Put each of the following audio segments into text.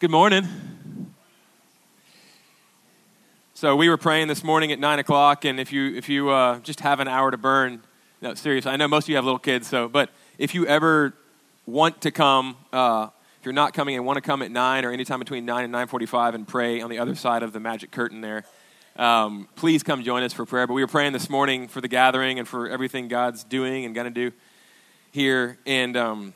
Good morning. So we were praying this morning at nine o'clock, and if you if you uh, just have an hour to burn, no, seriously, I know most of you have little kids, so but if you ever want to come, uh, if you're not coming and want to come at nine or anytime between nine and nine forty-five and pray on the other side of the magic curtain there, um, please come join us for prayer. But we were praying this morning for the gathering and for everything God's doing and going to do here, and. Um,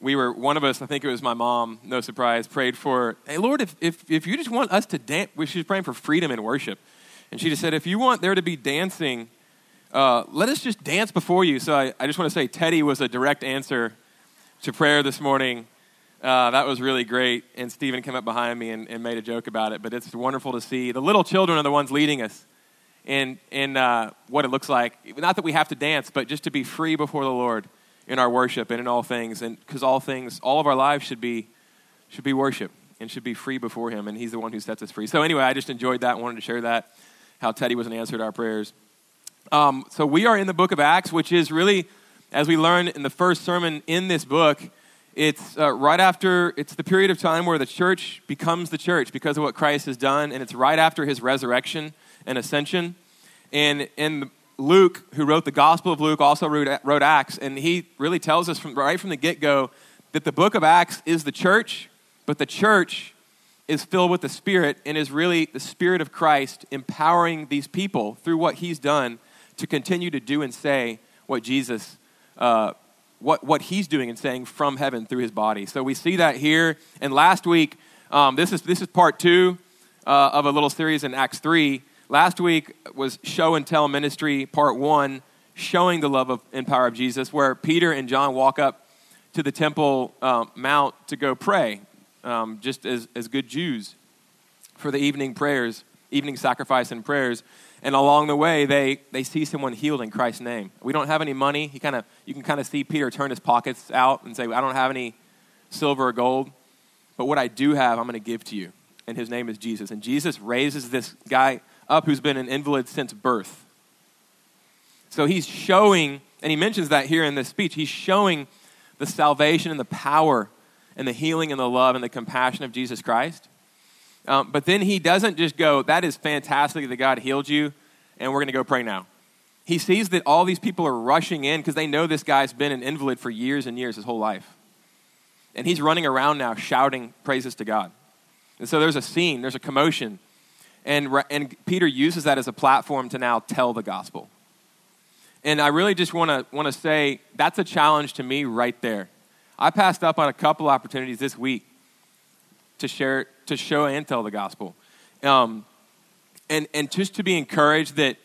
we were one of us i think it was my mom no surprise prayed for hey lord if, if, if you just want us to dance she was praying for freedom in worship. And she just said if you want there to be dancing uh, let us just dance before you. So I, I just want to say teddy was a direct answer to prayer this morning. Uh, that was really great. And stephen came up behind me and, and, made a joke about it but it's wonderful to see. The little children are the ones leading us. In, in uh, what it looks like not that we have to dance but just to be free before the lord in our worship and in all things and because all things all of our lives should be should be worship and should be free before him and he's the one who sets us free. So anyway i just enjoyed that wanted to share that how teddy was an answer to our prayers. Um, so we are in the book of acts which is really as we learned in the first sermon in this book it's uh, right after it's the period of time where the church becomes the church because of what christ has done and it's right after his resurrection and ascension. And in Luke, who wrote the Gospel of Luke, also wrote, wrote Acts, and he really tells us from, right from the get go that the book of Acts is the church, but the church is filled with the Spirit and is really the Spirit of Christ empowering these people through what he's done to continue to do and say what Jesus, uh, what, what he's doing and saying from heaven through his body. So we see that here. And last week, um, this, is, this is part two uh, of a little series in Acts 3 Last week was Show and Tell Ministry, part one, showing the love of, and power of Jesus, where Peter and John walk up to the Temple um, Mount to go pray, um, just as, as good Jews, for the evening prayers, evening sacrifice and prayers. And along the way, they, they see someone healed in Christ's name. We don't have any money. He kinda, you can kind of see Peter turn his pockets out and say, I don't have any silver or gold, but what I do have, I'm going to give to you. And his name is Jesus. And Jesus raises this guy up who's been an invalid since birth. So he's showing, and he mentions that here in this speech, he's showing the salvation and the power and the healing and the love and the compassion of Jesus Christ. Um, but then he doesn't just go, That is fantastic that God healed you, and we're going to go pray now. He sees that all these people are rushing in because they know this guy's been an invalid for years and years, his whole life. And he's running around now shouting praises to God. And so there's a scene, there's a commotion. And, and Peter uses that as a platform to now tell the gospel. And I really just want to want to say that's a challenge to me right there. I passed up on a couple opportunities this week to share, to show and tell the gospel, um, and and just to be encouraged that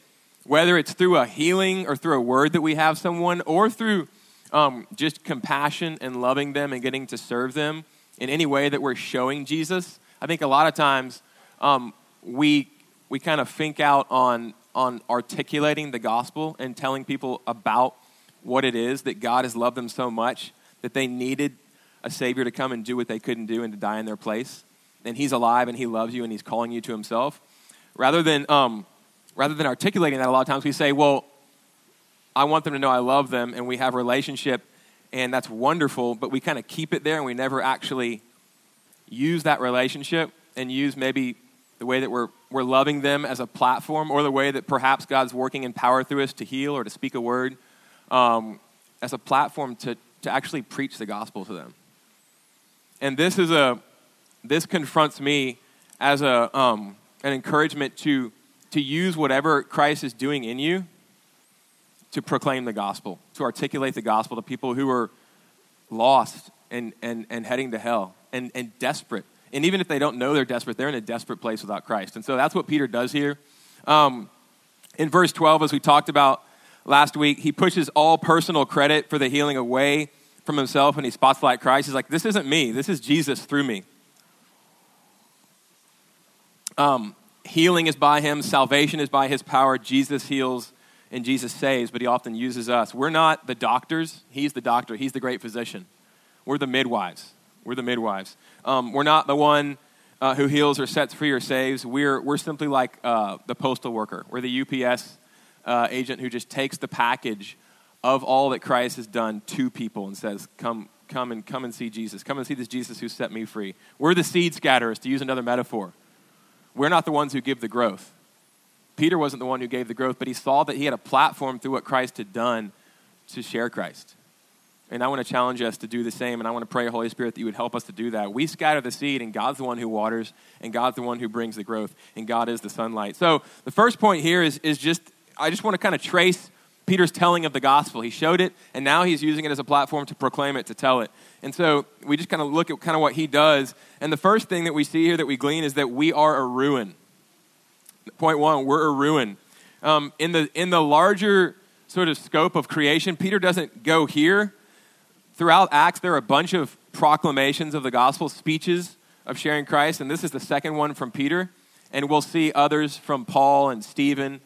whether it's through a healing or through a word that we have someone, or through um, just compassion and loving them and getting to serve them in any way that we're showing Jesus. I think a lot of times um, we, we kind of think out on, on articulating the gospel and telling people about what it is that God has loved them so much that they needed a Savior to come and do what they couldn't do and to die in their place. And He's alive and He loves you and He's calling you to Himself. Rather than, um, rather than articulating that, a lot of times we say, well, I want them to know I love them and we have a relationship and that's wonderful, but we kind of keep it there and we never actually use that relationship and use maybe the way that we're, we're loving them as a platform, or the way that perhaps God's working in power through us to heal or to speak a word um, as a platform to, to actually preach the gospel to them. And this is a this confronts me as a um, an encouragement to to use whatever Christ is doing in you to proclaim the gospel, to articulate the gospel to people who are lost and, and, and heading to hell and, and desperate and even if they don't know they're desperate, they're in a desperate place without Christ. And so that's what Peter does here. Um, in verse 12, as we talked about last week, he pushes all personal credit for the healing away from himself and he spots like Christ. He's like, This isn't me, this is Jesus through me. Um, healing is by him, salvation is by his power. Jesus heals and Jesus saves, but he often uses us. We're not the doctors, he's the doctor, he's the great physician. We're the midwives. We're the midwives. Um, we're not the one uh, who heals or sets free or saves. We're, we're simply like uh, the postal worker. We're the UPS uh, agent who just takes the package of all that Christ has done to people and says, come, come and come and see Jesus. Come and see this Jesus who set me free. We're the seed scatterers, to use another metaphor. We're not the ones who give the growth. Peter wasn't the one who gave the growth, but he saw that he had a platform through what Christ had done to share Christ. And I want to challenge us to do the same, and I want to pray, Holy Spirit, that you would help us to do that. We scatter the seed, and God's the one who waters, and God's the one who brings the growth, and God is the sunlight. So the first point here is, is just, I just want to kind of trace Peter's telling of the gospel. He showed it, and now he's using it as a platform to proclaim it, to tell it. And so we just kind of look at kind of what he does. And the first thing that we see here that we glean is that we are a ruin. Point one, we're a ruin. Um, in, the, in the larger sort of scope of creation, Peter doesn't go here. Throughout Acts, there are a bunch of proclamations of the gospel, speeches of sharing Christ, and this is the second one from Peter. And we'll see others from Paul and Stephen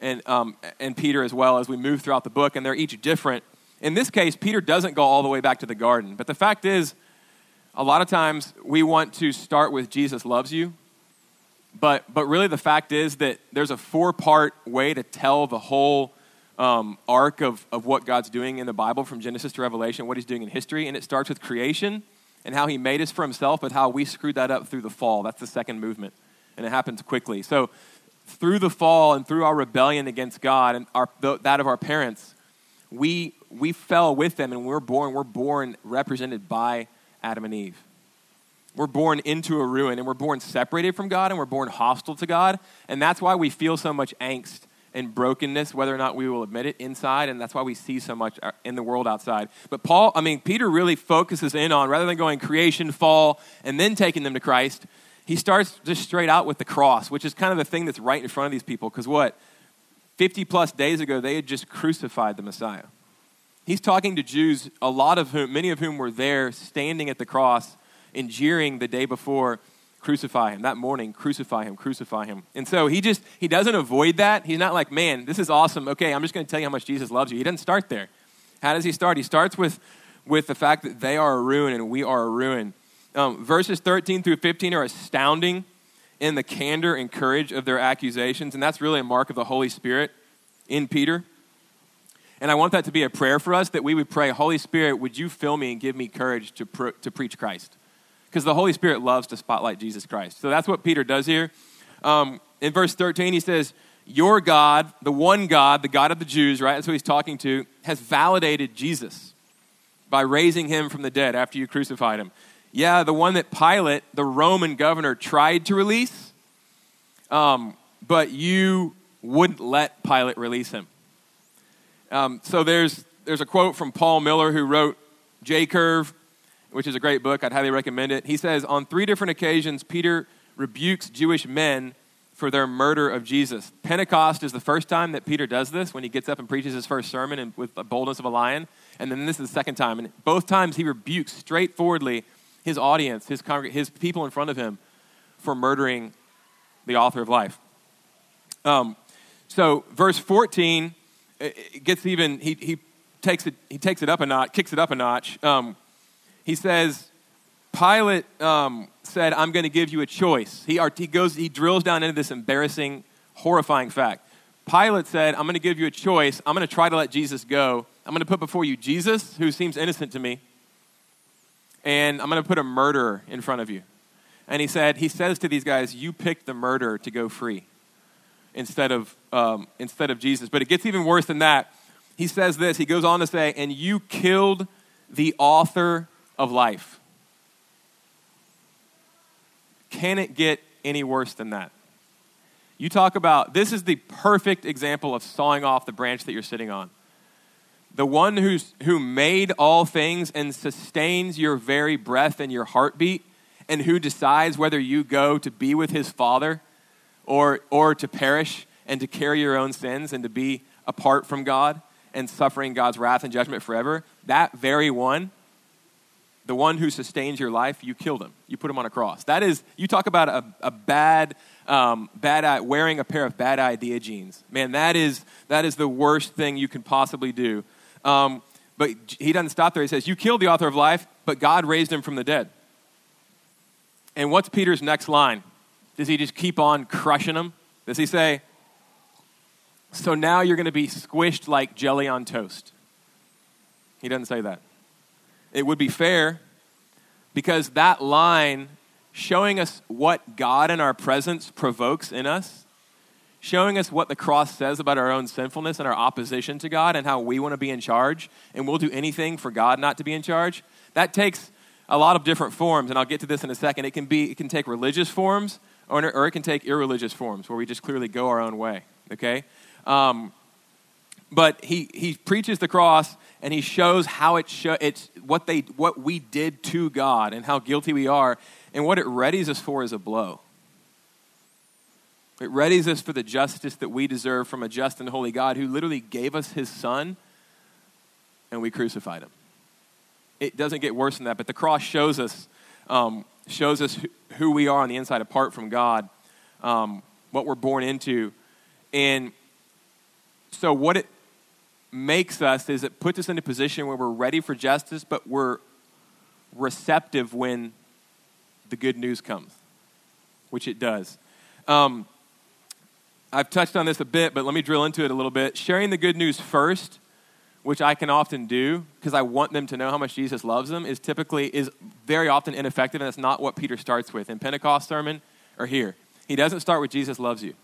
and, um, and Peter as well as we move throughout the book, and they're each different. In this case, Peter doesn't go all the way back to the garden. But the fact is, a lot of times we want to start with Jesus loves you. But, but really, the fact is that there's a four part way to tell the whole um, arc of, of what God's doing in the Bible from Genesis to Revelation, what he's doing in history. And it starts with creation and how he made us for himself, but how we screwed that up through the fall. That's the second movement. And it happens quickly. So through the fall and through our rebellion against God and our, that of our parents, we, we fell with them and we're born, we're born represented by Adam and Eve. We're born into a ruin and we're born separated from God and we're born hostile to God. And that's why we feel so much angst and brokenness, whether or not we will admit it inside. And that's why we see so much uh, in the world outside. But Paul, I mean, Peter really focuses in on, rather than going creation, fall, and then taking them to Christ, he starts just straight out with the cross, which is kind of the thing that's right in front of these people. Because what? 50 plus days ago, they had just crucified the Messiah. He's talking to Jews, a lot of whom, many of whom were there standing at the cross and jeering the day before, crucify him. That morning, crucify him, crucify him. And so he just, he doesn't avoid that. He's not like, man, this is awesome. Okay, I'm just going to tell you how much Jesus loves you. He doesn't start there. How does he start? He starts with, with the fact that they are a ruin and we are a ruin. Um, verses 13 through 15 are astounding in the candor and courage of their accusations, and that's really a mark of the Holy Spirit in Peter. And I want that to be a prayer for us that we would pray, Holy Spirit, would you fill me and give me courage to, to preach Christ? Because the Holy Spirit loves to spotlight Jesus Christ. So that's what Peter does here. Um, in verse 13, he says, Your God, the one God, the God of the Jews, right? That's who he's talking to, has validated Jesus by raising him from the dead after you crucified him. Yeah, the one that Pilate, the Roman governor, tried to release, um, but you wouldn't let Pilate release him. Um, so there's, there's a quote from Paul Miller, who wrote J Curve, which is a great book. I'd highly recommend it. He says, On three different occasions, Peter rebukes Jewish men for their murder of Jesus. Pentecost is the first time that Peter does this when he gets up and preaches his first sermon and with the boldness of a lion. And then this is the second time. And both times he rebukes straightforwardly his audience, his, congreg- his people in front of him, for murdering the author of life. Um, so, verse 14 it gets even, he, he, takes it, he takes it up a notch, kicks it up a notch. Um, he says, Pilate um, said, I'm going to give you a choice. He, he, goes, he drills down into this embarrassing, horrifying fact. Pilate said, I'm going to give you a choice. I'm going to try to let Jesus go. I'm going to put before you Jesus, who seems innocent to me, and I'm going to put a murderer in front of you. And he said, he says to these guys, you pick the murderer to go free instead of, um, instead of Jesus. But it gets even worse than that. He says this, he goes on to say, and you killed the author of life. Can it get any worse than that? You talk about, this is the perfect example of sawing off the branch that you're sitting on the one who's, who made all things and sustains your very breath and your heartbeat, and who decides whether you go to be with his Father or, or to perish and to carry your own sins and to be apart from God and suffering God's wrath and judgment forever, that very one, the one who sustains your life, you killed him. You put him on a cross. That is, you talk about a, a bad, um, bad wearing a pair of bad idea jeans. Man, that is, that is the worst thing you can possibly do um, but he doesn't stop there. He says, You killed the author of life, but God raised him from the dead. And what's Peter's next line? Does he just keep on crushing him? Does he say, So now you're going to be squished like jelly on toast? He doesn't say that. It would be fair because that line showing us what God in our presence provokes in us, showing us what the cross says about our own sinfulness and our opposition to God and how we want to be in charge and we'll do anything for God not to be in charge. That takes a lot of different forms, and I'll get to this in a second. It can be it can take religious forms or, or it can take irreligious forms where we just clearly go our own way. Okay, um, but he he preaches the cross and he shows how it show, it's what they what we did to God and how guilty we are, and what it readies us for is a blow. It readies us for the justice that we deserve from a just and holy God who literally gave us his son and we crucified him. It doesn't get worse than that, but the cross shows us um, shows us who we are on the inside apart from God, um, what we're born into. And so, what it makes us is it puts us in a position where we're ready for justice, but we're receptive when the good news comes, which it does. Um, I've touched on this a bit, but let me drill into it a little bit. Sharing the good news first which I can often do because I want them to know how much Jesus loves them, is typically is very often ineffective, and that's not what Peter starts with in Pentecost sermon or here. He doesn't start with Jesus loves you.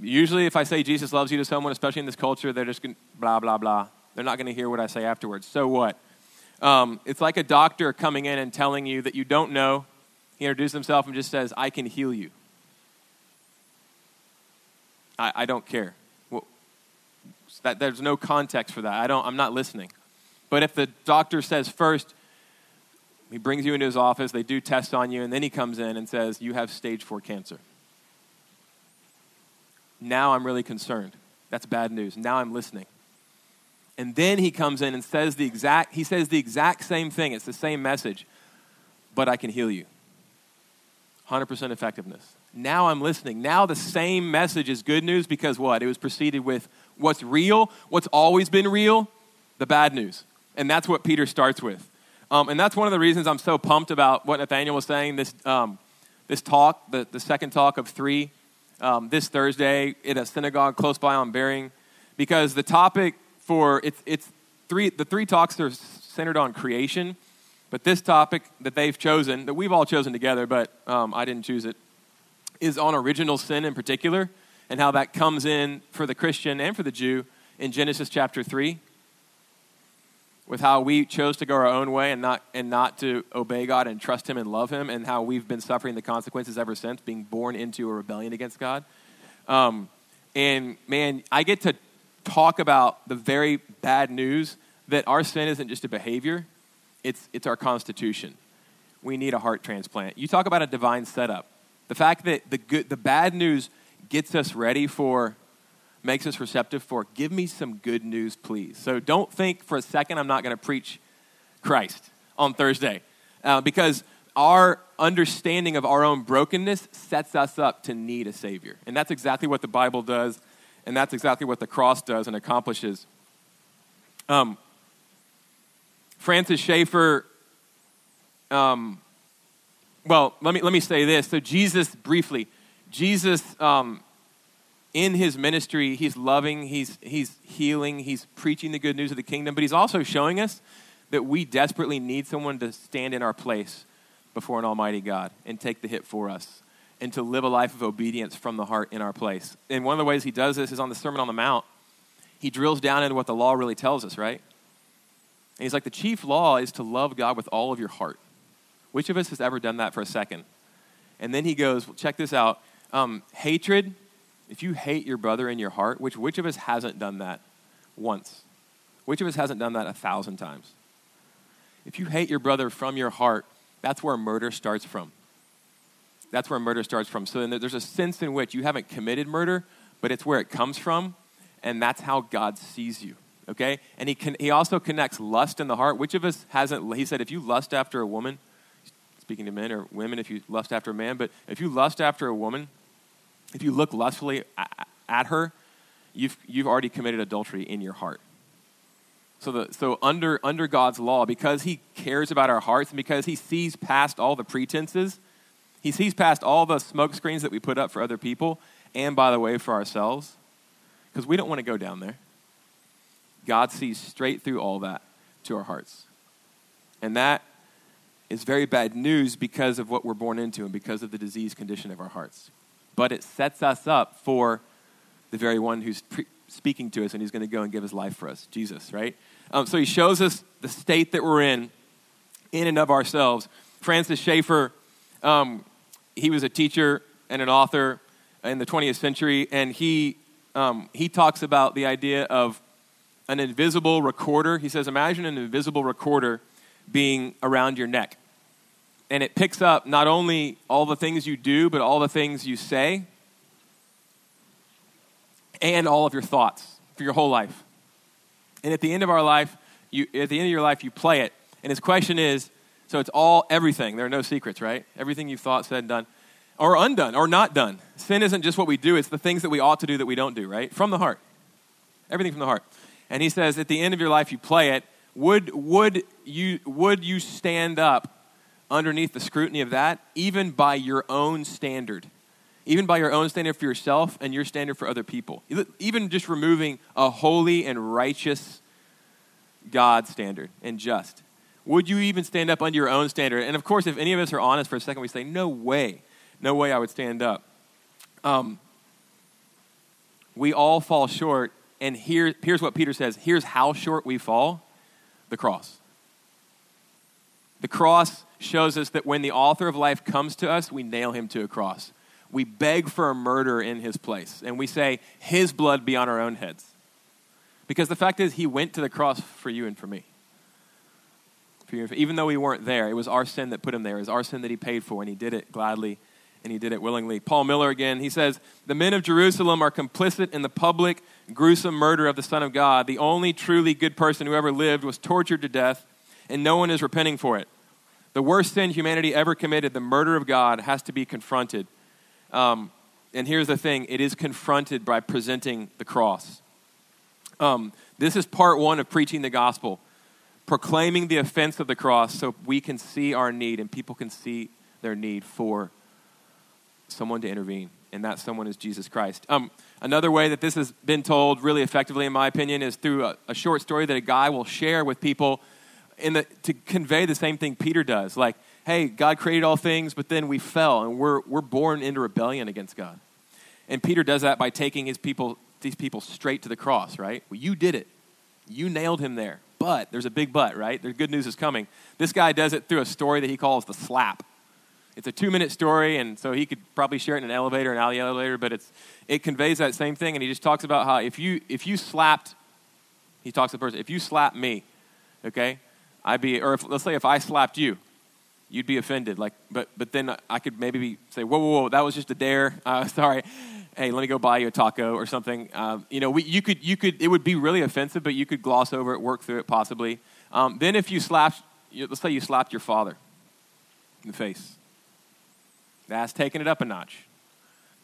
Usually, if I say Jesus loves you to someone, especially in this culture, they're just going blah blah blah. They're not going to hear what I say afterwards. So what? Um, it's like a doctor coming in and telling you that you don't know. He introduces himself and just says, "I can heal you." I, I don't care. That, there's no context for that. I don't, I'm not listening. But if the doctor says first, he brings you into his office, they do tests on you, and then he comes in and says, You have stage four cancer. Now I'm really concerned. That's bad news. Now I'm listening. And then he comes in and says the exact, he says the exact same thing. It's the same message, but I can heal you. 100% effectiveness. Now I'm listening. Now the same message is good news because what? It was preceded with what's real, what's always been real, the bad news. And that's what Peter starts with. Um, and that's one of the reasons I'm so pumped about what Nathaniel was saying this, um, this talk, the, the second talk of three, um, this Thursday at a synagogue close by on Bering, because the topic for it's, it's three, the three talks are centered on creation, but this topic that they've chosen, that we've all chosen together, but um, I didn't choose it, is on original sin in particular and how that comes in for the Christian and for the Jew in Genesis chapter 3 with how we chose to go our own way and not and not to obey God and trust him and love him and how we've been suffering the consequences ever since being born into a rebellion against God. Um, and man, I get to talk about the very bad news that our sin isn't just a behavior, it's, it's our constitution. We need a heart transplant. You talk about a divine setup. The fact that the, good, the bad news gets us ready for, makes us receptive for, give me some good news, please. So don't think for a second I'm not going to preach Christ on Thursday uh, because our understanding of our own brokenness sets us up to need a Savior. And that's exactly what the Bible does, and that's exactly what the cross does and accomplishes. Um, Francis Schaeffer, um, well, let me, let me say this. So, Jesus, briefly, Jesus, um, in his ministry, he's loving, he's, he's healing, he's preaching the good news of the kingdom, but he's also showing us that we desperately need someone to stand in our place before an almighty God and take the hit for us and to live a life of obedience from the heart in our place. And one of the ways he does this is on the Sermon on the Mount. He drills down into what the law really tells us, right? And he's like, the chief law is to love God with all of your heart. Which of us has ever done that for a second? And then he goes, well, check this out. Um, hatred, if you hate your brother in your heart, which, which of us hasn't done that once? Which of us hasn't done that a thousand times? If you hate your brother from your heart, that's where murder starts from. That's where murder starts from. So there's a sense in which you haven't committed murder, but it's where it comes from, and that's how God sees you. Okay? And he, can, he also connects lust in the heart. Which of us hasn't? He said, if you lust after a woman, speaking to men or women, if you lust after a man, but if you lust after a woman, if you look lustfully at her, you've, you've already committed adultery in your heart. So, the, so under, under God's law, because He cares about our hearts and because He sees past all the pretenses, He sees past all the smoke screens that we put up for other people and, by the way, for ourselves, because we don't want to go down there. God sees straight through all that to our hearts. And that is very bad news because of what we're born into and because of the disease condition of our hearts. But it sets us up for the very one who's pre- speaking to us and he's going to go and give his life for us, Jesus, right? Um, so he shows us the state that we're in, in and of ourselves. Francis Schaeffer, um, he was a teacher and an author in the 20th century, and he, um, he talks about the idea of an invisible recorder. He says, Imagine an invisible recorder being around your neck. And it picks up not only all the things you do, but all the things you say and all of your thoughts for your whole life. And at the end of our life, you, at the end of your life, you play it. And his question is so it's all everything. There are no secrets, right? Everything you've thought, said, done, or undone, or not done. Sin isn't just what we do, it's the things that we ought to do that we don't do, right? From the heart. Everything from the heart. And he says, at the end of your life, you play it. Would, would, you, would you stand up underneath the scrutiny of that, even by your own standard? Even by your own standard for yourself and your standard for other people. Even just removing a holy and righteous God standard and just. Would you even stand up under your own standard? And of course, if any of us are honest for a second, we say, no way. No way I would stand up. Um, we all fall short and here, here's what Peter says here's how short we fall the cross. The cross shows us that when the author of life comes to us, we nail him to a cross. We beg for a murder in his place, and we say, His blood be on our own heads. Because the fact is, he went to the cross for you and for me. For you, even though we weren't there, it was our sin that put him there. It was our sin that he paid for, and he did it gladly and he did it willingly. Paul Miller again, he says, The men of Jerusalem are complicit in the public, gruesome murder of the Son of God. The only truly good person who ever lived was tortured to death, and no one is repenting for it. The worst sin humanity ever committed, the murder of God, has to be confronted. Um, and here's the thing it is confronted by presenting the cross. Um, this is part one of preaching the gospel, proclaiming the offense of the cross so we can see our need and people can see their need for someone to intervene, and that someone is Jesus Christ. Um, another way that this has been told really effectively, in my opinion, is through a, a short story that a guy will share with people in the, to convey the same thing Peter does. Like, hey, God created all things, but then we fell, and we're, we're born into rebellion against God. And Peter does that by taking his people, these people straight to the cross, right? Well, you did it. You nailed him there. But, there's a big but, right? The good news is coming. This guy does it through a story that he calls the slap. It's a two minute story, and so he could probably share it in an elevator, an alley elevator, but it's, it conveys that same thing. And he just talks about how if you, if you slapped, he talks to the person, if you slapped me, okay, I'd be, or if, let's say if I slapped you, you'd be offended. Like, but, but then I could maybe be, say, whoa, whoa, whoa, that was just a dare. Uh, sorry. Hey, let me go buy you a taco or something. Uh, you know, we, you could, you could, it would be really offensive, but you could gloss over it, work through it possibly. Um, then if you slapped, let's say you slapped your father in the face. That's taking it up a notch.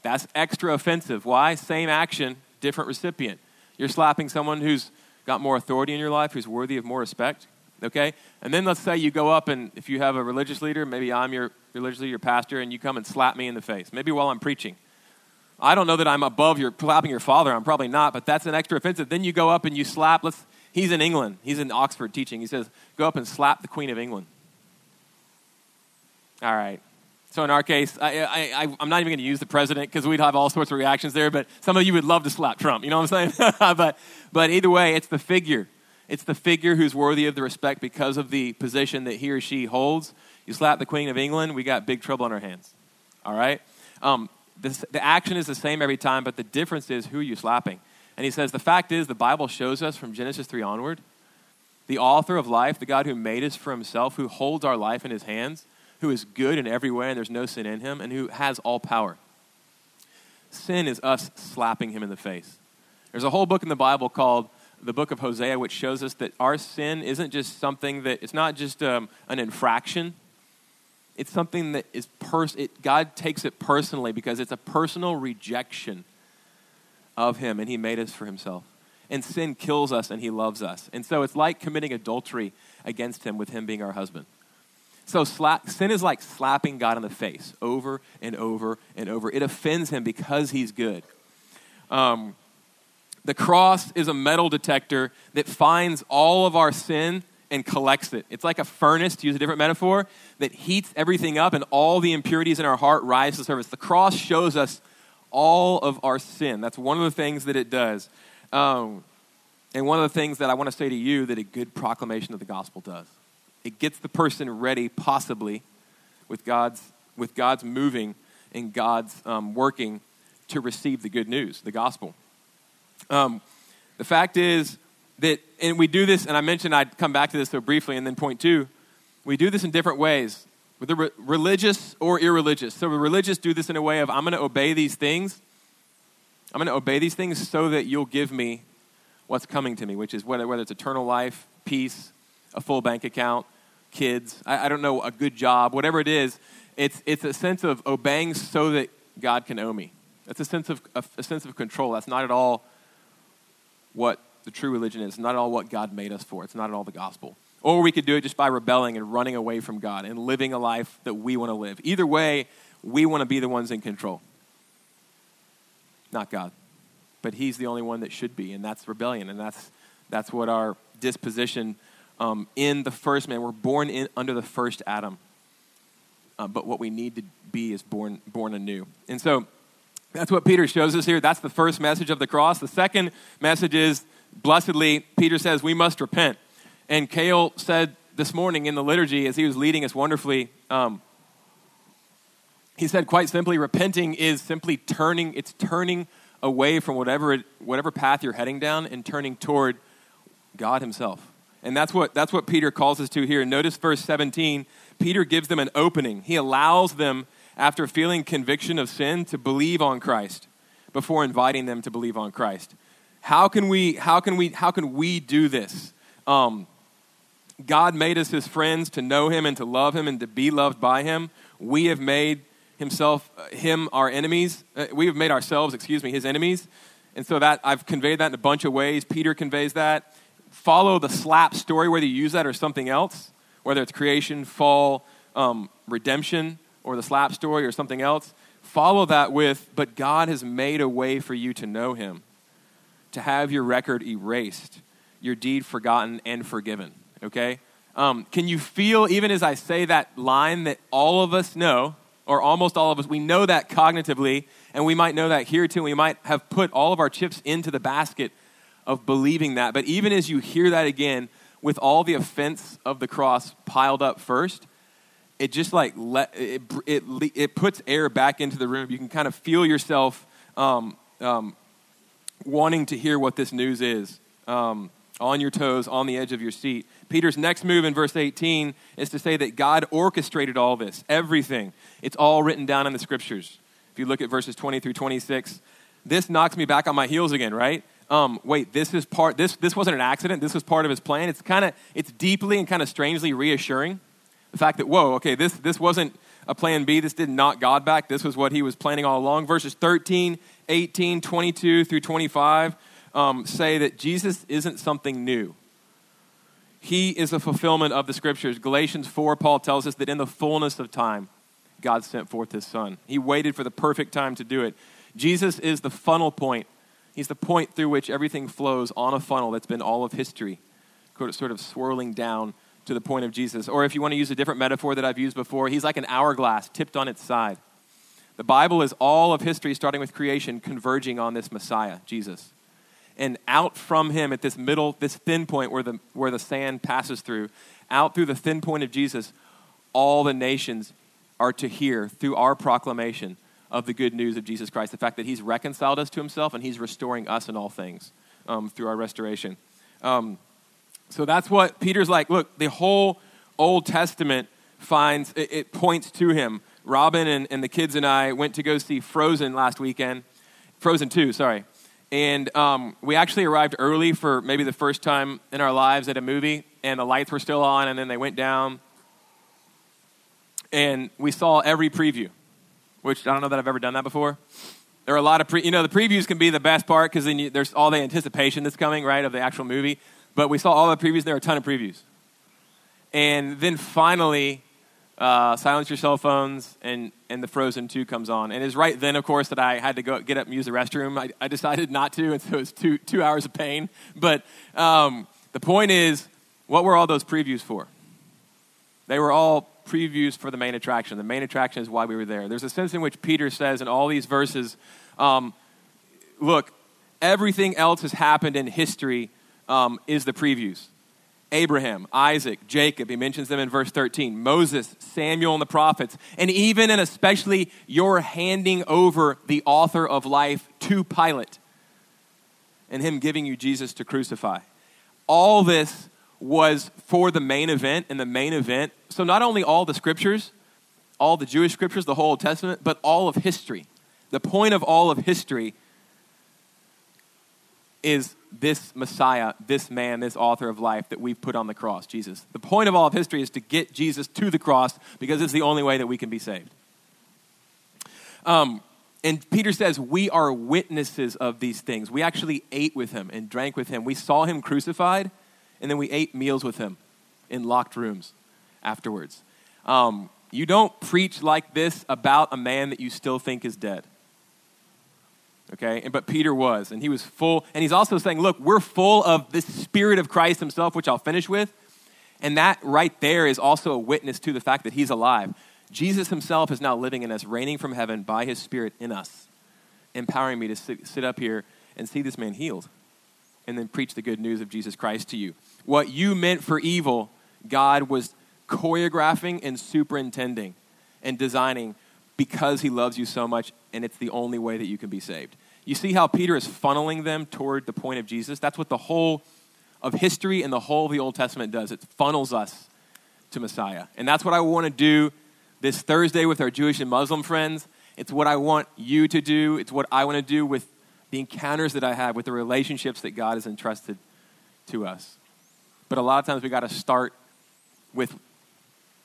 That's extra offensive. Why? Same action, different recipient. You're slapping someone who's got more authority in your life, who's worthy of more respect. Okay? And then let's say you go up and if you have a religious leader, maybe I'm your religious leader, your pastor, and you come and slap me in the face, maybe while I'm preaching. I don't know that I'm above your slapping your father. I'm probably not, but that's an extra offensive. Then you go up and you slap. Let's. He's in England. He's in Oxford teaching. He says, "Go up and slap the Queen of England." All right. So in our case, I, I, am not even going to use the president because we'd have all sorts of reactions there. But some of you would love to slap Trump. You know what I'm saying? but, but either way, it's the figure. It's the figure who's worthy of the respect because of the position that he or she holds. You slap the Queen of England, we got big trouble on our hands. All right? Um, this, the action is the same every time, but the difference is who you're slapping. And he says, the fact is, the Bible shows us from Genesis 3 onward, the author of life, the God who made us for himself, who holds our life in his hands, who is good in every way and there's no sin in him, and who has all power. Sin is us slapping him in the face. There's a whole book in the Bible called the book of Hosea, which shows us that our sin isn't just something that, it's not just um, an infraction. It's something that is, pers- it, God takes it personally because it's a personal rejection of him, and he made us for himself. And sin kills us, and he loves us. And so it's like committing adultery against him with him being our husband. So sin is like slapping God in the face over and over and over. It offends him because he's good. Um, the cross is a metal detector that finds all of our sin and collects it. It's like a furnace, to use a different metaphor, that heats everything up and all the impurities in our heart rise to the surface. The cross shows us all of our sin. That's one of the things that it does. Um, and one of the things that I want to say to you that a good proclamation of the gospel does. It gets the person ready, possibly, with God's, with God's moving and God's um, working to receive the good news, the gospel. Um, the fact is that, and we do this, and I mentioned I'd come back to this so briefly, and then point two, we do this in different ways, whether re- religious or irreligious. So the religious do this in a way of, I'm going to obey these things. I'm going to obey these things so that you'll give me what's coming to me, which is whether, whether it's eternal life, peace, a full bank account, kids, I, I don't know, a good job, whatever it is. It's, it's a sense of obeying so that God can owe me. That's a sense of, a, a sense of control. That's not at all what the true religion is. Not at all what God made us for. It's not at all the gospel. Or we could do it just by rebelling and running away from God and living a life that we want to live. Either way, we want to be the ones in control, not God. But He's the only one that should be, and that's rebellion, and that's, that's what our disposition um, in the first man. We're born in, under the first Adam, uh, but what we need to be is born, born anew. And so that's what Peter shows us here. That's the first message of the cross. The second message is, blessedly, Peter says, we must repent. And Kale said this morning in the liturgy, as he was leading us wonderfully, um, he said quite simply, repenting is simply turning, it's turning away from whatever, it, whatever path you're heading down and turning toward God himself. And that's what, that's what Peter calls us to here. Notice verse 17. Peter gives them an opening. He allows them, after feeling conviction of sin, to believe on Christ before inviting them to believe on Christ. How can we, how can we, how can we do this? Um, God made us his friends to know him and to love him and to be loved by him. We have made himself, uh, him our enemies. Uh, we have made ourselves, excuse me, his enemies. And so that I've conveyed that in a bunch of ways. Peter conveys that. Follow the slap story, whether you use that or something else, whether it's creation, fall, um, redemption, or the slap story or something else. Follow that with, but God has made a way for you to know him, to have your record erased, your deed forgotten and forgiven. Okay? Um, can you feel, even as I say that line, that all of us know, or almost all of us, we know that cognitively, and we might know that here too. We might have put all of our chips into the basket of believing that. But even as you hear that again, with all the offense of the cross piled up first, it just like let, it, it, it puts air back into the room. You can kind of feel yourself um, um, wanting to hear what this news is. Um, on your toes, on the edge of your seat. Peter's next move in verse 18 is to say that God orchestrated all this, everything. It's all written down in the scriptures. If you look at verses 20 through 26, this knocks me back on my heels again, right? Um, wait, this is part. This this wasn't an accident. This was part of his plan. It's kind of it's deeply and kind of strangely reassuring. The fact that whoa, okay, this this wasn't a plan B. This didn't God back. This was what he was planning all along. Verses 13, 18, 22 through 25 um, say that Jesus isn't something new. He is a fulfillment of the scriptures. Galatians 4, Paul tells us that in the fullness of time, God sent forth his son. He waited for the perfect time to do it. Jesus is the funnel point. He's the point through which everything flows on a funnel that's been all of history, sort of swirling down to the point of Jesus. Or if you want to use a different metaphor that I've used before, he's like an hourglass tipped on its side. The Bible is all of history, starting with creation, converging on this Messiah, Jesus and out from him at this middle, this thin point where the, where the sand passes through, out through the thin point of Jesus, all the nations are to hear through our proclamation of the good news of Jesus Christ, the fact that he's reconciled us to himself and he's restoring us in all things um, through our restoration. Um, so that's what Peter's like. Look, the whole Old Testament finds, it, it points to him. Robin and, and the kids and I went to go see Frozen last weekend. Frozen 2, sorry. And um, we actually arrived early for maybe the first time in our lives at a movie, and the lights were still on, and then they went down. And we saw every preview, which I don't know that I've ever done that before. There are a lot of, pre- you know, the previews can be the best part because then you, there's all the anticipation that's coming, right, of the actual movie. But we saw all the previews, there were a ton of previews. And then finally, uh, silence your cell phones, and, and the Frozen 2 comes on. And it's right then, of course, that I had to go get up and use the restroom. I, I decided not to, and so it was two, two hours of pain. But um, the point is, What were all those previews for? They were all previews for the main attraction. The main attraction is why we were there. There's a sense in which Peter says in all these verses, um, look, everything else has happened in history um, is the previews. Abraham, Isaac, Jacob, he mentions them in verse 13, Moses, Samuel, and the prophets, and even and especially your handing over the author of life to Pilate and him giving you Jesus to crucify. All this was for the main event, and the main event, so not only all the scriptures, all the Jewish scriptures, the whole Old Testament, but all of history. The point of all of history is this Messiah, this man, this author of life that we've put on the cross, Jesus. The point of all of history is to get Jesus to the cross because it's the only way that we can be saved. Um, and Peter says, We are witnesses of these things. We actually ate with him and drank with him. We saw him crucified, and then we ate meals with him in locked rooms afterwards. Um, you don't preach like this about a man that you still think is dead. Okay? And, but Peter was, and he was full. And he's also saying, Look, we're full of the Spirit of Christ himself, which I'll finish with. And that right there is also a witness to the fact that he's alive. Jesus himself is now living in us, reigning from heaven by his Spirit in us, empowering me to sit, sit up here and see this man healed and then preach the good news of Jesus Christ to you. What you meant for evil, God was choreographing and superintending and designing because he loves you so much, and it's the only way that you can be saved. You see how Peter is funneling them toward the point of Jesus? That's what the whole of history and the whole of the Old Testament does. It funnels us to Messiah. And that's what I want to do this Thursday with our Jewish and Muslim friends. It's what I want you to do. It's what I want to do with the encounters that I have, with the relationships that God has entrusted to us. But a lot of times we got to start with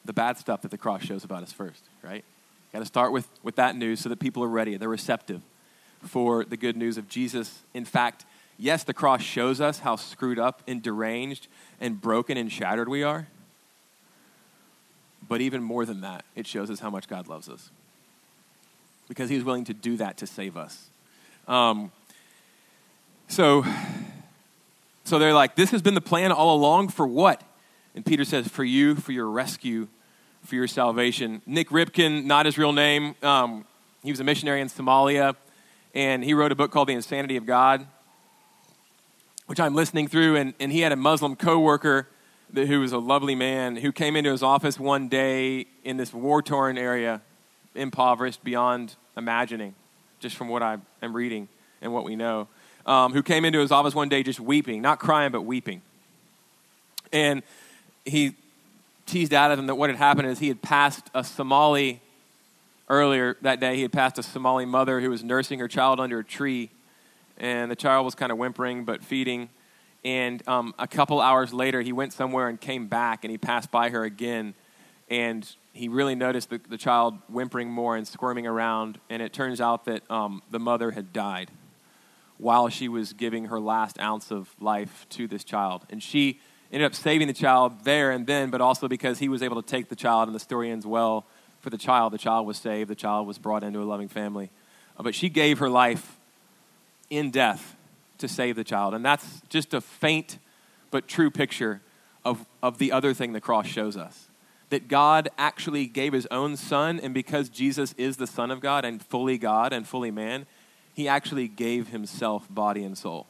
the bad stuff that the cross shows about us first, right? Got to start with, with that news so that people are ready, they're receptive for the good news of Jesus. In fact, yes, the cross shows us how screwed up and deranged and broken and shattered we are. But even more than that, it shows us how much God loves us. Because he was willing to do that to save us. Um, so, so they're like, this has been the plan all along for what? And Peter says, for you, for your rescue, for your salvation. Nik Ripken, not his real name, um, he was a missionary in Somalia, and he wrote a book called The Insanity of God, which I'm listening through, and, and he had a Muslim coworker who was a lovely man who came into his office one day in this war-torn area, impoverished beyond imagining, just from what I am reading and what we know, um, who came into his office one day just weeping, not crying, but weeping. And he teased out of him that what had happened is he had passed a Somali earlier that day. He had passed a Somali mother who was nursing her child under a tree, and the child was kind of whimpering but feeding. And um, a couple hours later, he went somewhere and came back, and he passed by her again, and he really noticed the, the child whimpering more and squirming around. And it turns out that um, the mother had died while she was giving her last ounce of life to this child, and she ended up saving the child there and then, but also because he was able to take the child, and the story ends well for the child. The child was saved, the child was brought into a loving family. Uh, but she gave her life in death to save the child. And that's just a faint but true picture of, of the other thing the cross shows us that God actually gave his own son, and because Jesus is the Son of God and fully God and fully man, he actually gave himself body and soul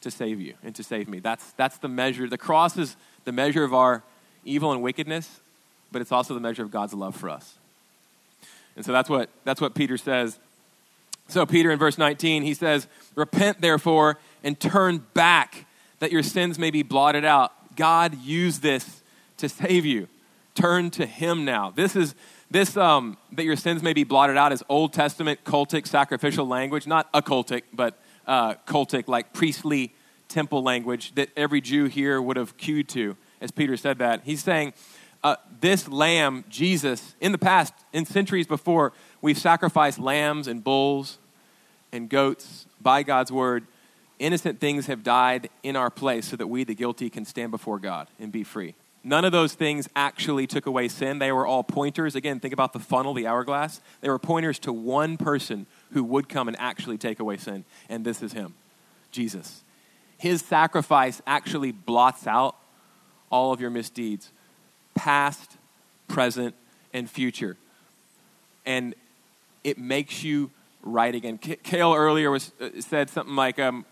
to save you and to save me. That's, that's the measure. The cross is the measure of our evil and wickedness, but it's also the measure of God's love for us. And so that's what, that's what Peter says. So, Peter in verse 19, he says, Repent therefore and turn back that your sins may be blotted out. God used this to save you. Turn to Him now. This is this um, that your sins may be blotted out is Old Testament cultic sacrificial language, not occultic, but uh, cultic, like priestly temple language that every Jew here would have cued to, as Peter said that. He's saying, uh, this lamb, Jesus, in the past, in centuries before, we've sacrificed lambs and bulls and goats by God's word. Innocent things have died in our place so that we, the guilty, can stand before God and be free. None of those things actually took away sin. They were all pointers. Again, think about the funnel, the hourglass. They were pointers to one person who would come and actually take away sin, and this is him, Jesus. His sacrifice actually blots out all of your misdeeds, past, present, and future. And it makes you right again. Kale earlier was, uh, said something like, um,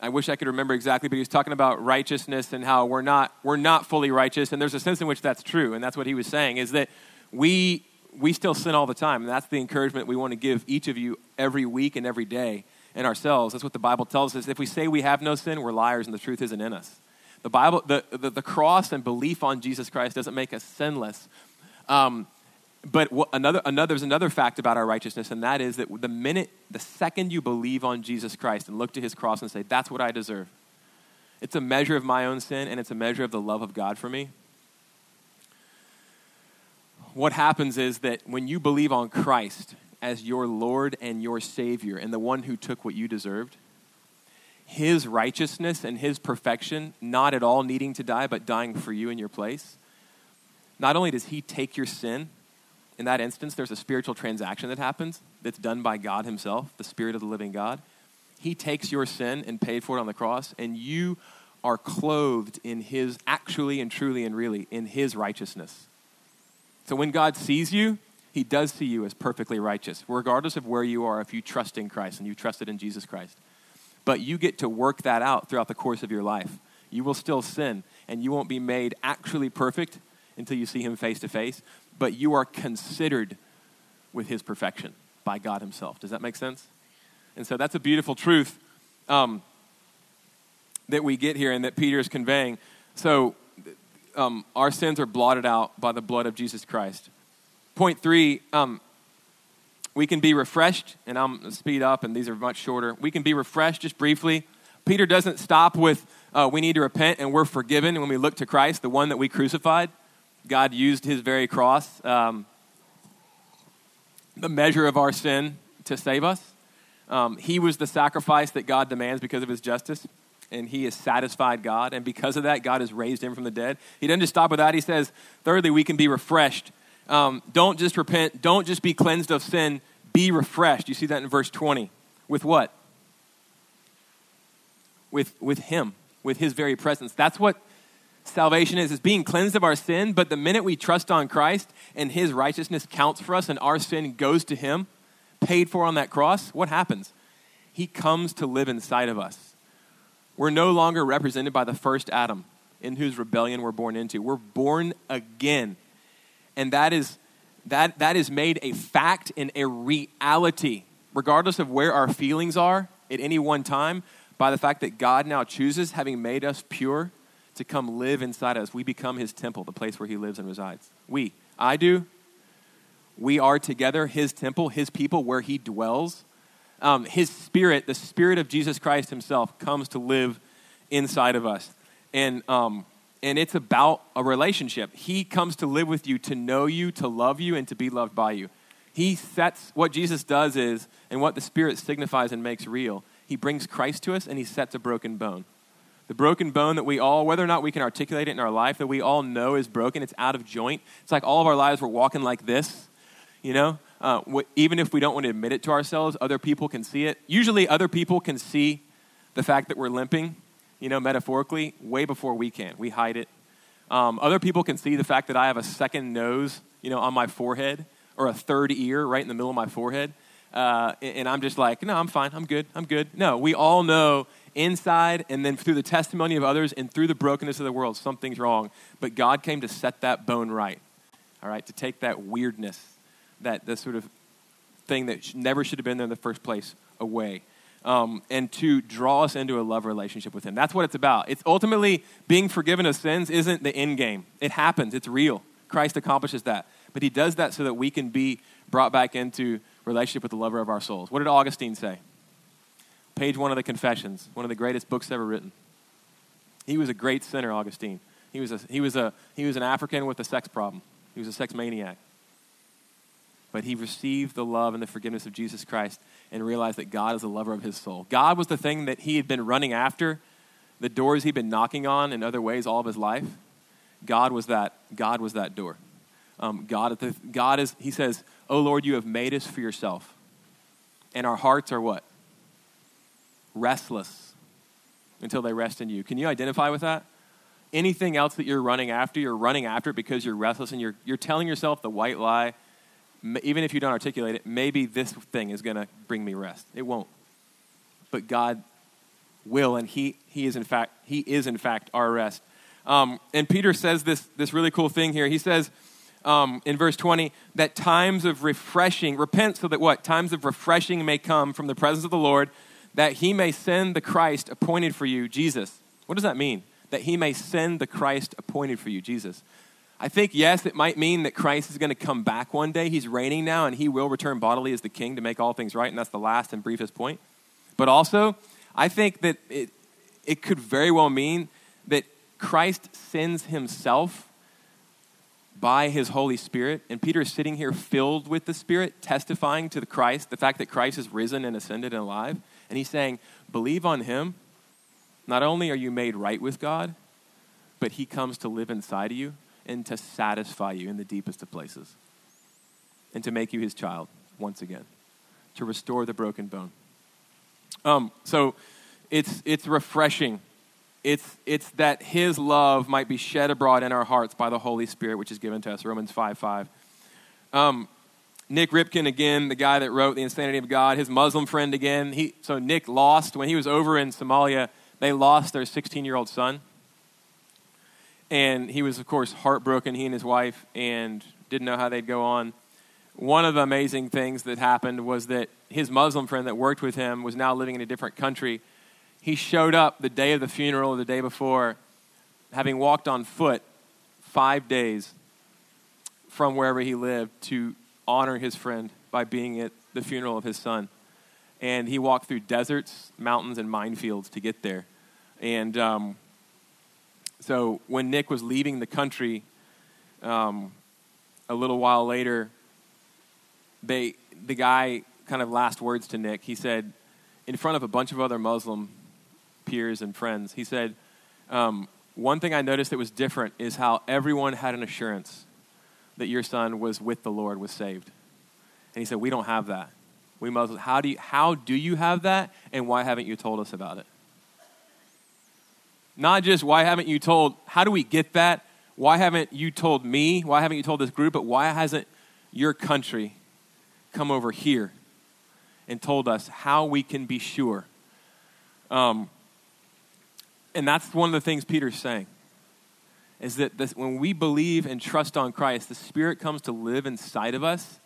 I wish I could remember exactly, but he was talking about righteousness and how we're not, we're not fully righteous. And there's a sense in which that's true. And that's what he was saying is that we, we still sin all the time. And that's the encouragement we want to give each of you every week and every day in ourselves. That's what the Bible tells us. If we say we have no sin, we're liars and the truth isn't in us. The Bible, the, the, the cross and belief on Jesus Christ doesn't make us sinless. Um, but what, another, another, there's another fact about our righteousness, and that is that the minute, the second you believe on Jesus Christ and look to his cross and say, that's what I deserve, it's a measure of my own sin and it's a measure of the love of God for me. What happens is that when you believe on Christ as your Lord and your Savior and the one who took what you deserved, his righteousness and his perfection, not at all needing to die, but dying for you in your place, not only does he take your sin in that instance, there's a spiritual transaction that happens that's done by God Himself, the Spirit of the living God. He takes your sin and paid for it on the cross, and you are clothed in His, actually and truly and really, in His righteousness. So when God sees you, He does see you as perfectly righteous, regardless of where you are, if you trust in Christ and you trusted in Jesus Christ. But you get to work that out throughout the course of your life. You will still sin, and you won't be made actually perfect until you see Him face to face but you are considered with his perfection by God himself. Does that make sense? And so that's a beautiful truth um, that we get here and that Peter is conveying. So um, our sins are blotted out by the blood of Jesus Christ. Point three, um, we can be refreshed, and I'm speed up, and these are much shorter. We can be refreshed just briefly. Peter doesn't stop with uh, we need to repent and we're forgiven when we look to Christ, the one that we crucified. God used his very cross, um, the measure of our sin, to save us. Um, he was the sacrifice that God demands because of his justice, and he has satisfied God. And because of that, God has raised him from the dead. He doesn't just stop with that. He says, thirdly, we can be refreshed. Um, don't just repent, don't just be cleansed of sin, be refreshed. You see that in verse 20. With what? With, with him, with his very presence. That's what salvation is, is being cleansed of our sin, but the minute we trust on Christ and his righteousness counts for us and our sin goes to him, paid for on that cross, what happens? He comes to live inside of us. We're no longer represented by the first Adam in whose rebellion we're born into. We're born again. And that is that that is made a fact and a reality, regardless of where our feelings are at any one time, by the fact that God now chooses, having made us pure, to come live inside us. We become his temple, the place where he lives and resides. We, I do. We are together his temple, his people, where he dwells. Um, his spirit, the spirit of Jesus Christ himself, comes to live inside of us. And, um, and it's about a relationship. He comes to live with you, to know you, to love you, and to be loved by you. He sets what Jesus does is, and what the Spirit signifies and makes real. He brings Christ to us and he sets a broken bone the broken bone that we all, whether or not we can articulate it in our life, that we all know is broken, it's out of joint. It's like all of our lives we're walking like this, you know? Uh, even if we don't want to admit it to ourselves, other people can see it. Usually, other people can see the fact that we're limping, you know, metaphorically, way before we can. We hide it. Um, other people can see the fact that I have a second nose, you know, on my forehead, or a third ear right in the middle of my forehead. Uh, and I'm just like, no, I'm fine. I'm good. I'm good. No, we all know inside and then through the testimony of others and through the brokenness of the world, something's wrong. But God came to set that bone right, all right, to take that weirdness, that the sort of thing that never should have been there in the first place away. Um, and to draw us into a love relationship with Him. That's what it's about. It's ultimately being forgiven of sins isn't the end game. It happens, it's real. Christ accomplishes that. But He does that so that we can be brought back into relationship with the lover of our souls. What did Augustine say? Page one of the Confessions, one of the greatest books ever written. He was a great sinner, Augustine. He was, a, he, was a, he was an African with a sex problem. He was a sex maniac. But he received the love and the forgiveness of Jesus Christ and realized that God is the lover of his soul. God was the thing that he had been running after, the doors he'd been knocking on in other ways all of his life. God was that, God was that door. Um, God, God is, he says, Oh Lord, you have made us for yourself. And our hearts are what? restless until they rest in you. Can you identify with that? anything else that you're running after, you're running after it because you're restless and you're, you're telling yourself the white lie, even if you don't articulate it, maybe this thing is going to bring me rest. It won't. But God will, and he, he, is, in fact, he is, in fact, our rest. Um, and Peter says this, this really cool thing here. He says um, in verse 20 that times of refreshing, repent so that what? Times of refreshing may come from the presence of the Lord, that he may send the Christ appointed for you, Jesus. What does that mean? That he may send the Christ appointed for you, Jesus. I think, yes, it might mean that Christ is going to come back one day. He's reigning now, and he will return bodily as the king to make all things right, and that's the last and briefest point. But also, I think that it, it could very well mean that Christ sends himself by his Holy Spirit, and Peter is sitting here filled with the Spirit, testifying to the Christ, the fact that Christ is risen and ascended and alive. And he's saying, Believe on him. Not only are you made right with God, but he comes to live inside of you and to satisfy you in the deepest of places and to make you his child once again, to restore the broken bone. Um, so it's, it's refreshing. It's, it's that his love might be shed abroad in our hearts by the Holy Spirit, which is given to us, Romans 5 5. Um, Nik Ripken, again, the guy that wrote The Insanity of God, his Muslim friend again. He, so Nik lost, when he was over in Somalia, they lost their 16 year old son. And he was, of course, heartbroken, he and his wife, and didn't know how they'd go on. One of the amazing things that happened was that his Muslim friend that worked with him was now living in a different country. He showed up the day of the funeral or the day before, having walked on foot five days from wherever he lived to honor his friend by being at the funeral of his son. And he walked through deserts, mountains, and minefields to get there. And um, so when Nik was leaving the country, um, a little while later, they the guy kind of last words to Nik. He said, in front of a bunch of other Muslim peers and friends, he said, um, "One thing I noticed that was different is how everyone had an assurance that your son was with the Lord, was saved." And he said, "We don't have that. We Muslims. How do you how do you have that? And why haven't you told us about it?" Not just why haven't you told, how do we get that? Why haven't you told me? Why haven't you told this group? But why hasn't your country come over here and told us how we can be sure? Um, and that's one of the things Peter's saying is that this, when we believe and trust on Christ, the Spirit comes to live inside of us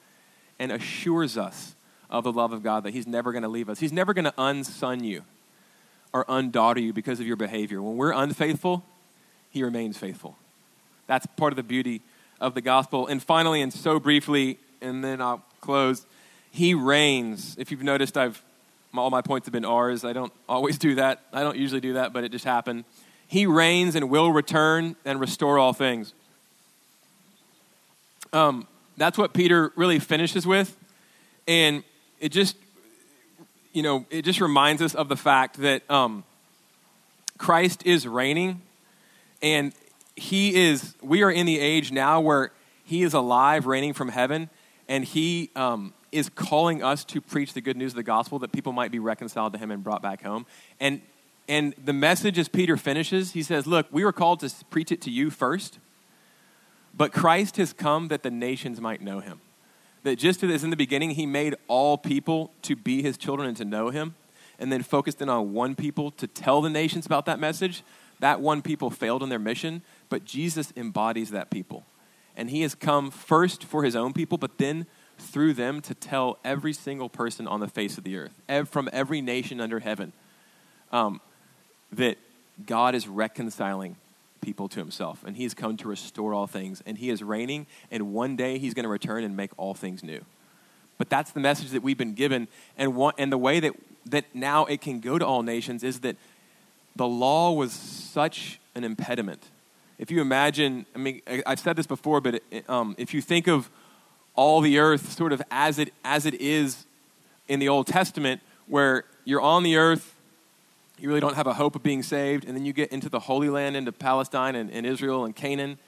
and assures us of the love of God that He's never going to leave us. He's never going to unson you or undaughter you because of your behavior. When we're unfaithful, He remains faithful. That's part of the beauty of the gospel. And finally, and so briefly, and then I'll close, He reigns. If you've noticed, I've all my points have been R's. I don't always do that. I don't usually do that, but it just happened. He reigns and will return and restore all things. Um, that's what Peter really finishes with. And it just you know, it just reminds us of the fact that um, Christ is reigning, and He is. We are in the age now where He is alive, reigning from heaven, and He um, is calling us to preach the good news of the gospel that people might be reconciled to Him and brought back home. And and the message, as Peter finishes, he says, "Look, we were called to preach it to you first, but Christ has come that the nations might know Him." That just as in the beginning, he made all people to be his children and to know him, and then focused in on one people to tell the nations about that message, that one people failed in their mission, but Jesus embodies that people. And he has come first for his own people, but then through them to tell every single person on the face of the earth, from every nation under heaven, um, that God is reconciling people to himself, and he has come to restore all things, and he is reigning, and one day he's going to return and make all things new. But that's the message that we've been given, and, one, and the way that, that now it can go to all nations is that the law was such an impediment. If you imagine, I mean, I've said this before, but um, if you think of all the earth sort of as it, as it is in the Old Testament, where you're on the earth, you really don't have a hope of being saved. And then you get into the Holy Land, into Palestine and, and Israel and Canaan,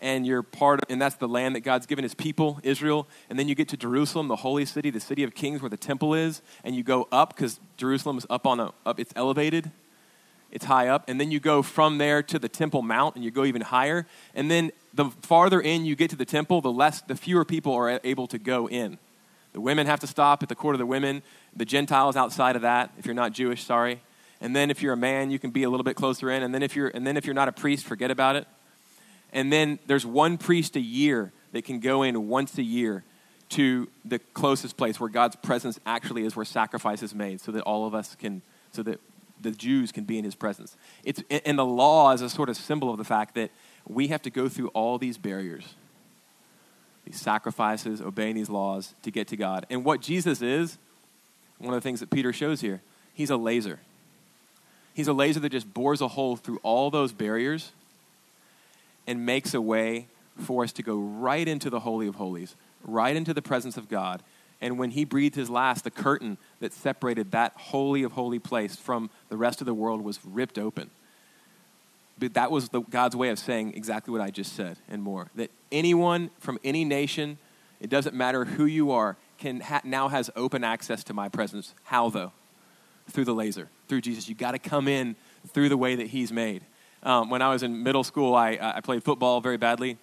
and you're part of, and that's the land that God's given his people, Israel. And then you get to Jerusalem, the holy city, the city of kings where the temple is, and you go up because Jerusalem is up on a, up, it's elevated. it's high up. And then you go from there to the Temple Mount and you go even higher. And then the farther in you get to the temple, the less, the fewer people are able to go in. The women have to stop at the court of the women. The Gentiles outside of that, if you're not Jewish, sorry. And then if you're a man, you can be a little bit closer in. And then if you're, and then if you're not a priest, forget about it. And then there's one priest a year that can go in once a year to the closest place where God's presence actually is, where sacrifice is made, so that all of us can, so that the Jews can be in his presence. It's, and the law is a sort of symbol of the fact that we have to go through all these barriers, these sacrifices, obeying these laws to get to God. And what Jesus is, one of the things that Peter shows here, he's a laser. He's a laser that just bores a hole through all those barriers and makes a way for us to go right into the Holy of Holies, right into the presence of God. And when he breathed his last, the curtain that separated that holy of holy place from the rest of the world was ripped open. But that was the, God's way of saying exactly what I just said and more. That anyone from any nation, it doesn't matter who you are, can ha- now has open access to my presence. How though? Through the laser, through Jesus. You got to come in through the way that He's made. Um, when I was in middle school, I, I played football very badly,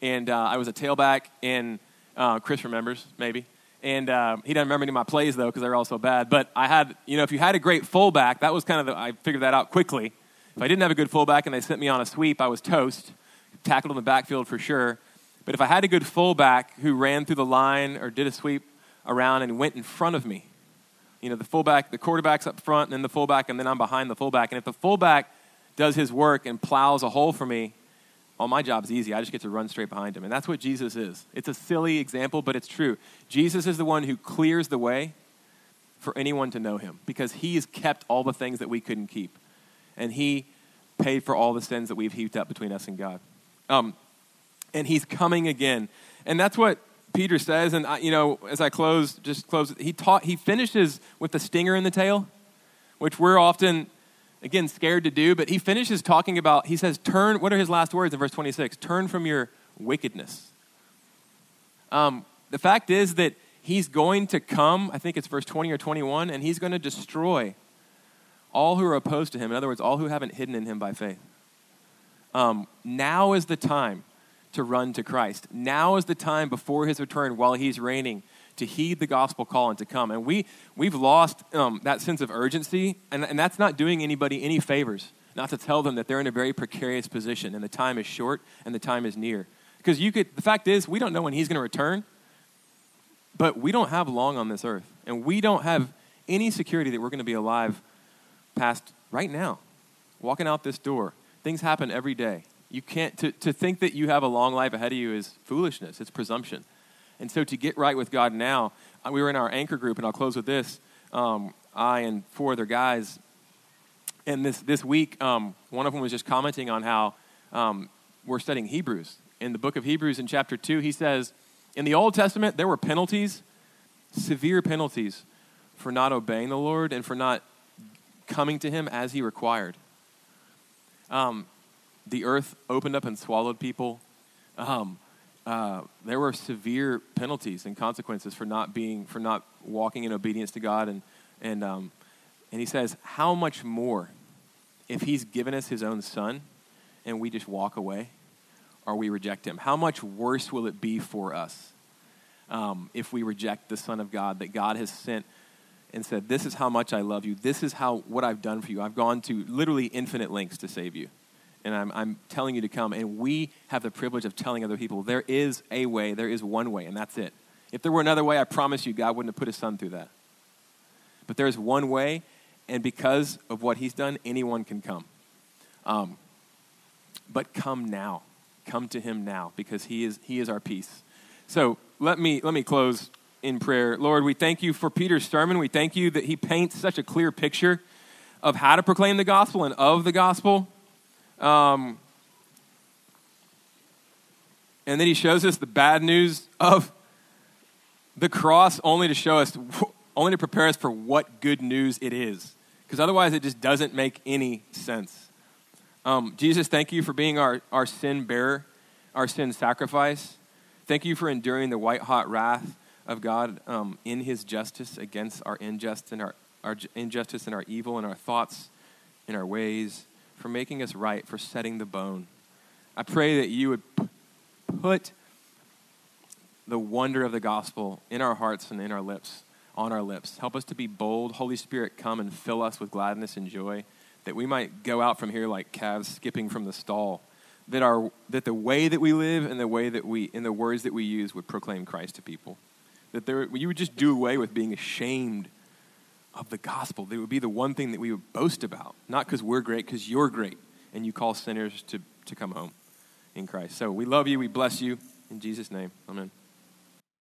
and uh, I was a tailback. And uh, Chris remembers maybe. And uh, he doesn't remember any of my plays though because they were all so bad. But I had, you know, if you had a great fullback, that was kind of the, I figured that out quickly. If I didn't have a good fullback and they sent me on a sweep, I was toast. Tackled in the backfield for sure. But if I had a good fullback who ran through the line or did a sweep around and went in front of me, you know, the fullback, the quarterback's up front, and then the fullback, and then I'm behind the fullback. And if the fullback does his work and plows a hole for me, all my job's easy. I just get to run straight behind him. And that's what Jesus is. It's a silly example, but it's true. Jesus is the one who clears the way for anyone to know him because he has kept all the things that we couldn't keep. And he paid for all the sins that we've heaped up between us and God. Um, and he's coming again. And that's what Peter says. And, I, you know, as I close, just close, he, taught, he finishes with the stinger in the tail, which we're often, again, scared to do. But he finishes talking about, he says, turn, what are his last words in verse 26? Turn from your wickedness. Um, the fact is that he's going to come, I think it's verse 20 or 21, and he's going to destroy all who are opposed to him. In other words, all who haven't hidden in him by faith. Um, now is the time to run to Christ. Now is the time before his return while he's reigning to heed the gospel call and to come. And we, we've lost um, that sense of urgency, and, and that's not doing anybody any favors, not to tell them that they're in a very precarious position and the time is short and the time is near. Because you could, the fact is, we don't know when he's going to return, but we don't have long on this earth. And we don't have any security that we're going to be alive past right now, walking out this door. Things happen every day. You can't, to, to think that you have a long life ahead of you is foolishness, it's presumption. And so to get right with God now, uh, we were in our anchor group, and I'll close with this. Um, I and four other guys, and this, this week, um, one of them was just commenting on how um, we're studying Hebrews. In the book of Hebrews, in chapter 2, he says, In the Old Testament, there were penalties, severe penalties, for not obeying the Lord and for not coming to him as he required. Um, the earth opened up and swallowed people. Um, uh, there were severe penalties and consequences for not being for not walking in obedience to God, and and um, and he says, how much more if He's given us His own Son, and we just walk away, or we reject Him? How much worse will it be for us um, if we reject the Son of God that God has sent? and said, This is how much I love you. This is how what I've done for you. I've gone to literally infinite lengths to save you and I'm, I'm telling you to come. And we have the privilege of telling other people there is a way, there is one way, and that's it. If there were another way, I promise you, God wouldn't have put his son through that. But there is one way, and because of what he's done, anyone can come. Um, but come now. Come to him now, because he is, he is our peace. So let me, let me close in prayer. Lord, we thank you for Peter's sermon. We thank you that he paints such a clear picture of how to proclaim the gospel and of the gospel. Um, and then he shows us the bad news of the cross only to show us, only to prepare us for what good news it is. Because otherwise, it just doesn't make any sense. Um, Jesus, thank you for being our, our sin bearer, our sin sacrifice. Thank you for enduring the white hot wrath of God um, in his justice against our injustice and our, our injustice and our evil and our thoughts and our ways, for making us right, for setting the bone. I pray that you would put the wonder of the gospel in our hearts and in our lips, on our lips. Help us to be bold. Holy Spirit, come and fill us with gladness and joy, that we might go out from here like calves skipping from the stall. That, our, that the way that we live and the way that we, and the words that we use would proclaim Christ to people. That there, you would just do away with being ashamed of the gospel. That would be the one thing that we would boast about. Not because we're great, because you're great. And you call sinners to, to come home in Christ. So we love you. We bless you. In Jesus' name, amen.